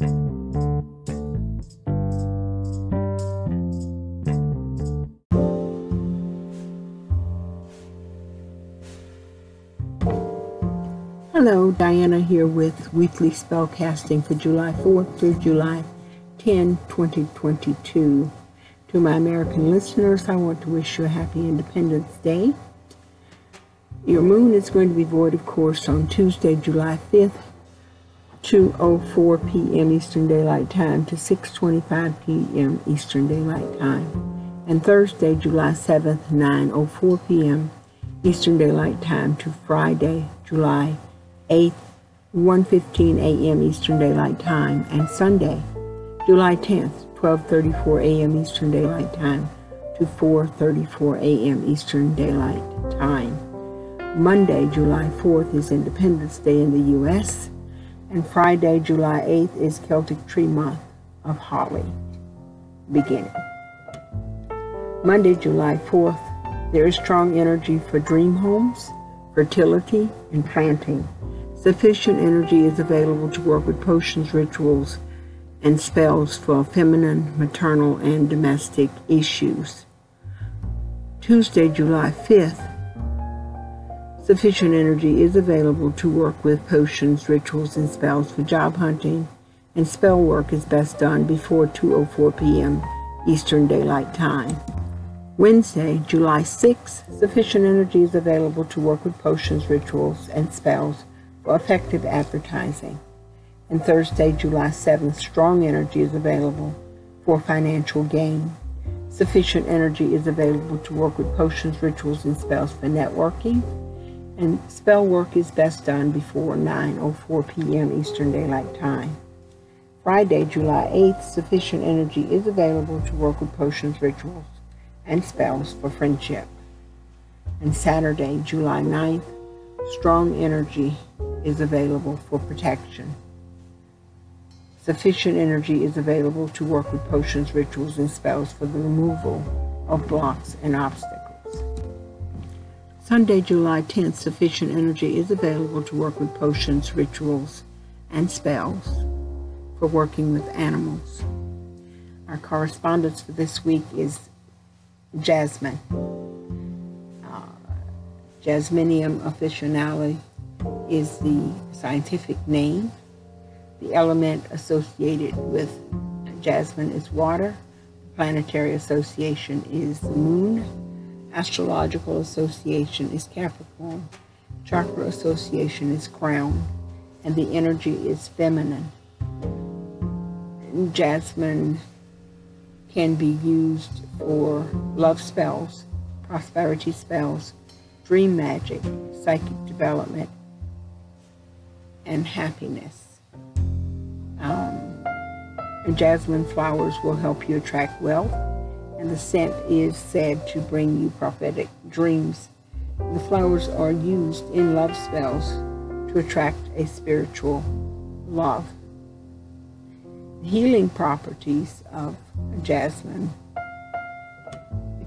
Hello, Diana here with weekly spell casting for July 4th through July 10, 2022. To my American listeners, I want to wish you a happy Independence Day. Your moon is going to be void, of course, on Tuesday, July 5th, 2.04 p.m. Eastern Daylight Time to 6.25 p.m. Eastern Daylight Time. And Thursday, July 7th, 9.04 p.m. Eastern Daylight Time to Friday, July 8th, 1.15 a.m. Eastern Daylight Time, and Sunday, July 10th, 12.34 a.m. Eastern Daylight Time to 4.34 a.m. Eastern Daylight Time. Monday, July 4th is Independence Day in the U.S., and Friday, July 8th is Celtic Tree Month of Holly beginning. Monday, July 4th, there is strong energy for dream homes, fertility, and planting. Sufficient energy is available to work with potions, rituals, and spells for feminine, maternal, and domestic issues. Tuesday, July 5th, sufficient energy is available to work with potions, rituals, and spells for job hunting, and spell work is best done before 2.04 p.m. Eastern Daylight Time. Wednesday, July 6th, sufficient energy is available to work with potions, rituals, and spells for effective advertising. And Thursday, July 7th, strong energy is available for financial gain. Sufficient energy is available to work with potions, rituals, and spells for networking. And spell work is best done before 9.04 p.m. Eastern Daylight Time. Friday, July 8th, sufficient energy is available to work with potions, rituals, and spells for friendship. And Saturday, July 9th, strong energy is available for protection. Sufficient energy is available to work with potions, rituals, and spells for the removal of blocks and obstacles. Sunday, July 10th, sufficient energy is available to work with potions, rituals, and spells for working with animals. Our correspondence for this week is Jasmine. Uh, Jasminium officinale is the scientific name. The element associated with jasmine is water. The Planetary association is the moon. Astrological association is Capricorn. Chakra association is crown. And the energy is feminine. Jasmine can be used for love spells, prosperity spells, dream magic, psychic development, and happiness. Um, jasmine flowers will help you attract wealth, and the scent is said to bring you prophetic dreams. The flowers are used in love spells to attract a spiritual love. The healing properties of jasmine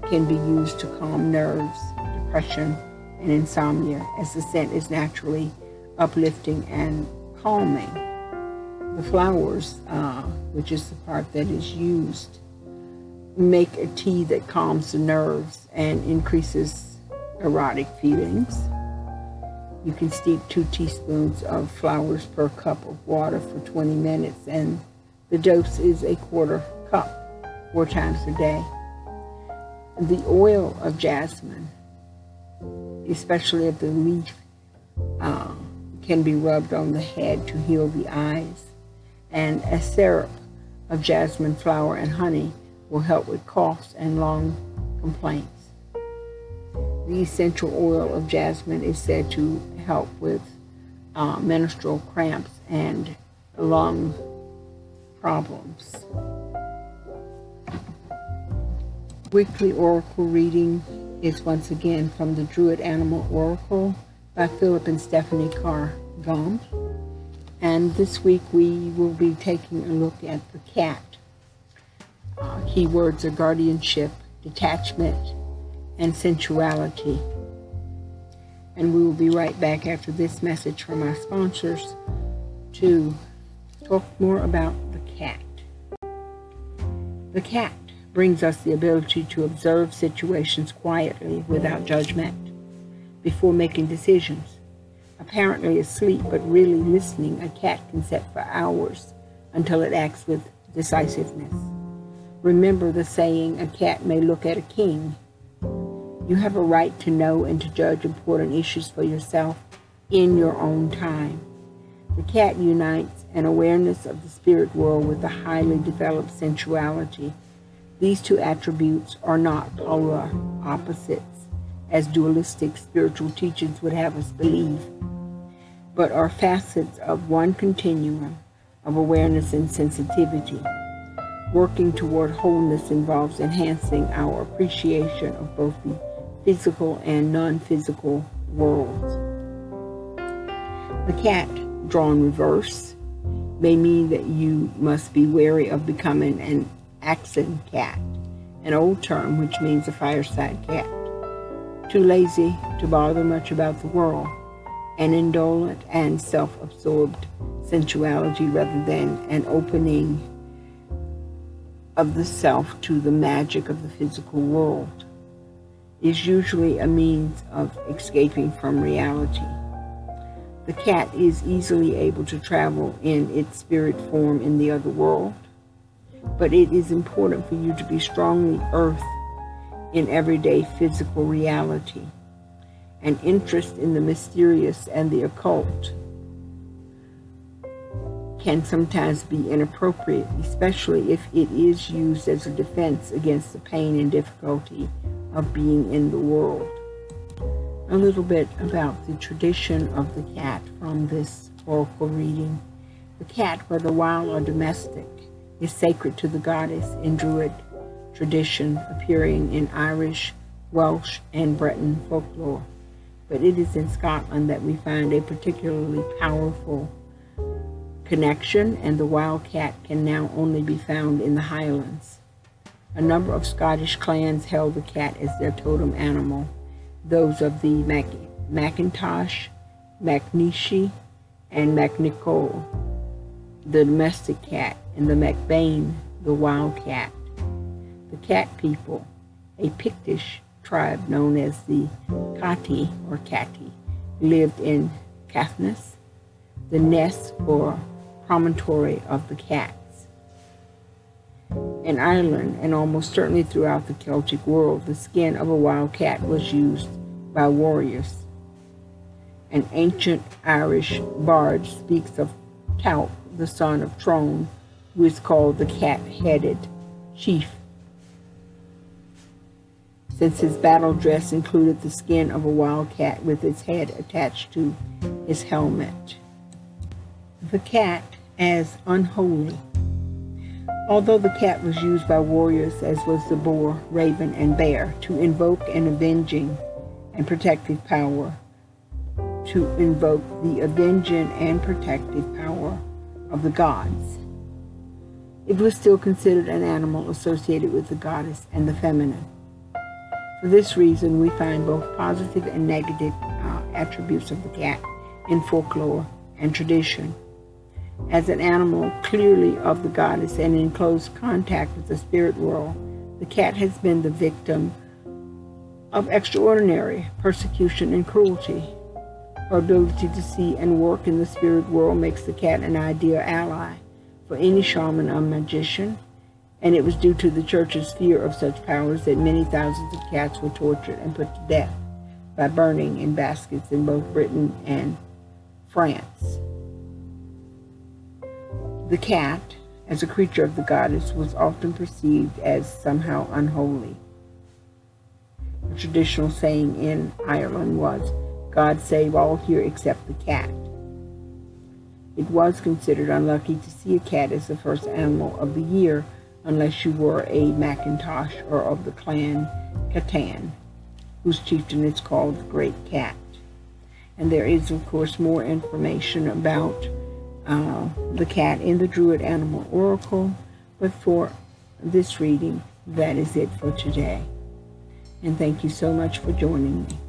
can be used to calm nerves, depression, and insomnia, as the scent is naturally uplifting and calming. The flowers, uh, which is the part that is used, make a tea that calms the nerves and increases erotic feelings. You can steep two teaspoons of flowers per cup of water for 20 minutes, and the dose is a quarter cup, four times a day. The oil of jasmine, especially of the leaf, uh, can be rubbed on the head to heal the eyes. And a syrup of jasmine flower and honey will help with coughs and lung complaints. The essential oil of jasmine is said to help with uh, menstrual cramps and lung problems. Weekly Oracle reading is once again from the Druid Animal Oracle by Philip and Stephanie Carr Gomm. And this week we will be taking a look at the cat. Uh, keywords are guardianship, detachment, and sensuality. And we will be right back after this message from our sponsors to talk more about the cat. The cat brings us the ability to observe situations quietly without judgment before making decisions. Apparently asleep but really listening, a cat can sit for hours until it acts with decisiveness. Remember the saying, a cat may look at a king. You have a right to know and to judge important issues for yourself in your own time. The cat unites an awareness of the spirit world with a highly developed sensuality. These two attributes are not polar opposites, as dualistic spiritual teachings would have us believe, but are facets of one continuum of awareness and sensitivity. Working toward wholeness involves enhancing our appreciation of both the physical and non physical worlds. The cat, drawn reverse, may mean that you must be wary of becoming an axon cat, an old term which means a fireside cat. Too lazy to bother much about the world, an indolent and self absorbed sensuality rather than an opening of the self to the magic of the physical world is usually a means of escaping from reality. The cat is easily able to travel in its spirit form in the other world, but it is important for you to be strongly earth in everyday physical reality. An interest in the mysterious and the occult can sometimes be inappropriate, especially if it is used as a defense against the pain and difficulty of being in the world. A little bit about the tradition of the cat from this oracle reading. The cat, whether wild or domestic, is sacred to the goddess in Druid tradition, appearing in Irish, Welsh, and Breton folklore. But it is in Scotland that we find a particularly powerful connection, and the wildcat can now only be found in the Highlands. A number of Scottish clans held the cat as their totem animal, those of the Mac- Macintosh, MacNeish, and MacNicol, the domestic cat, and the MacBain, the wildcat. The cat people, a Pictish tribe known as the Cati or Cati, lived in Caithness, the nest or promontory of the cats. In Ireland, and almost certainly throughout the Celtic world, the skin of a wild cat was used by warriors. An ancient Irish bard speaks of Taup, the son of Tron, who is called the cat-headed chief, since his battle dress included the skin of a wild cat with its head attached to his helmet. The cat as unholy. Although the cat was used by warriors, as was the boar, raven, and bear, to invoke an avenging and protective power, to invoke the avenging and protective power of the gods. It was still considered an animal associated with the goddess and the feminine. For this reason, we find both positive and negative uh, attributes of the cat in folklore and tradition as an animal clearly of the goddess and in close contact with the spirit world, the cat has been the victim of extraordinary persecution and cruelty. Her ability to see and work in the spirit world makes the cat an ideal ally for any shaman or magician, and it was due to the church's fear of such powers that many thousands of cats were tortured and put to death by burning in baskets in both Britain and France. The cat, as a creature of the goddess, was often perceived as somehow unholy. A traditional saying in Ireland was, God save all here except the cat. It was considered unlucky to see a cat as the first animal of the year unless you were a Macintosh or of the clan Chattan, whose chieftain is called the Great Cat. And there is, of course, more information about uh, the cat in the Druid Animal Oracle. But for this reading, that is it for today. And thank you so much for joining me.